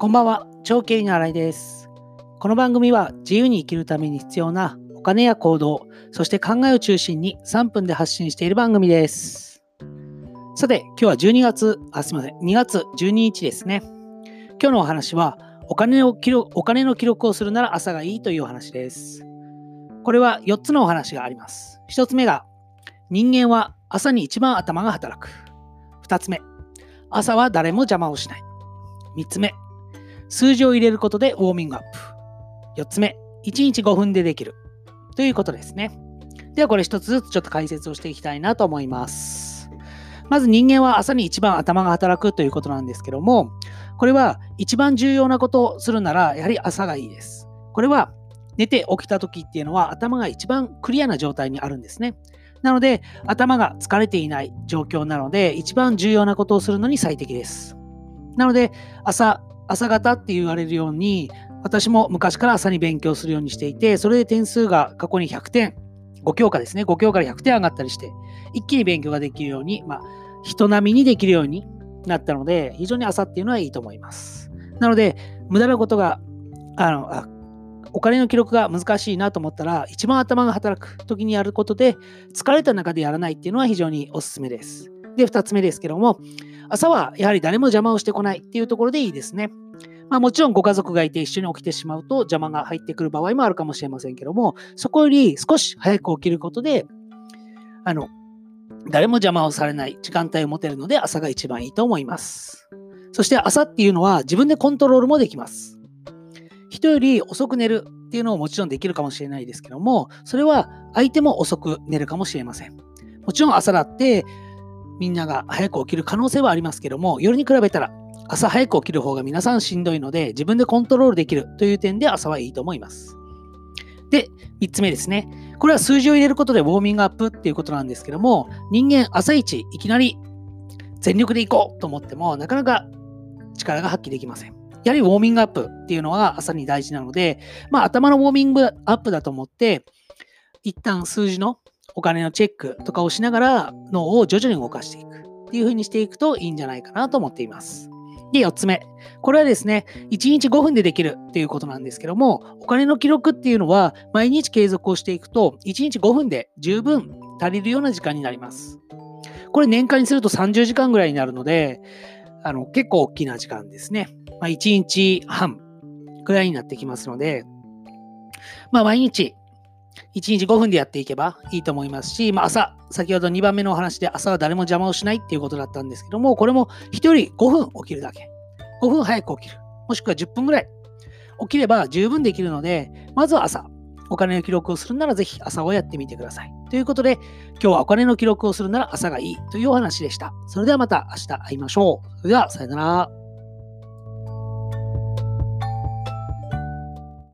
こんばんは、長経理の新井です。この番組は自由に生きるために必要なお金や行動、そして考えを中心に3分で発信している番組です。さて、今日は12月、あ、すみません、2月12日ですね。今日のお話は、お金を記録お金の記録をするなら朝がいいというお話です。これは4つのお話があります。1つ目が、人間は朝に一番頭が働く。2つ目、朝は誰も邪魔をしない。3つ目、数字を入れることでウォーミングアップ。4つ目、1日5分でできる。ということですね。ではこれ一つずつちょっと解説をしていきたいなと思います。まず人間は朝に一番頭が働くということなんですけども、これは一番重要なことをするならやはり朝がいいです。これは寝て起きた時っていうのは頭が一番クリアな状態にあるんですね。なので頭が疲れていない状況なので一番重要なことをするのに最適です。なので朝朝方って言われるように私も昔から朝に勉強するようにしていてそれで点数が過去に100点5教科ですね。5教科から100点上がったりして一気に勉強ができるように、まあ、人並みにできるようになったので非常に朝っていうのはいいと思います。なので無駄なことがあのあお金の記録が難しいなと思ったら一番頭が働く時にやることで疲れた中でやらないっていうのは非常におすすめです。で2つ目ですけども朝はやはり誰も邪魔をしてこないっていうところでいいですね。まあもちろんご家族がいて一緒に起きてしまうと邪魔が入ってくる場合もあるかもしれませんけども、そこより少し早く起きることで、あの、誰も邪魔をされない時間帯を持てるので朝が一番いいと思います。そして朝っていうのは自分でコントロールもできます。人より遅く寝るっていうのももちろんできるかもしれないですけども、それは相手も遅く寝るかもしれません。もちろん朝だってみんなが早く起きる可能性はありますけども、夜に比べたら朝早く起きる方が皆さんしんどいので、自分でコントロールできるという点で朝はいいと思います。で、3つ目ですね。これは数字を入れることでウォーミングアップっていうことなんですけども、人間朝一いきなり全力で行こうと思っても、なかなか力が発揮できません。やはりウォーミングアップっていうのは朝に大事なので、まあ頭のウォーミングアップだと思って、一旦数字のお金のチェックとかをしながら脳を徐々に動かしていくっていう風にしていくといいんじゃないかなと思っています。で、4つ目。これはですね、1日5分でできるっていうことなんですけども、お金の記録っていうのは毎日継続をしていくと、1日5分で十分足りるような時間になります。これ年間にすると30時間ぐらいになるので、あの結構大きな時間ですね。まあ、1日半ぐらいになってきますので、まあ、毎日1日5分でやっていけばいいと思いますし、まあ、朝、先ほど2番目のお話で朝は誰も邪魔をしないっていうことだったんですけども、これも1人5分起きるだけ。5分早く起きる。もしくは10分ぐらい起きれば十分できるので、まずは朝、お金の記録をするならぜひ朝をやってみてください。ということで、今日はお金の記録をするなら朝がいいというお話でした。それではまた明日会いましょう。それでは、さよなら。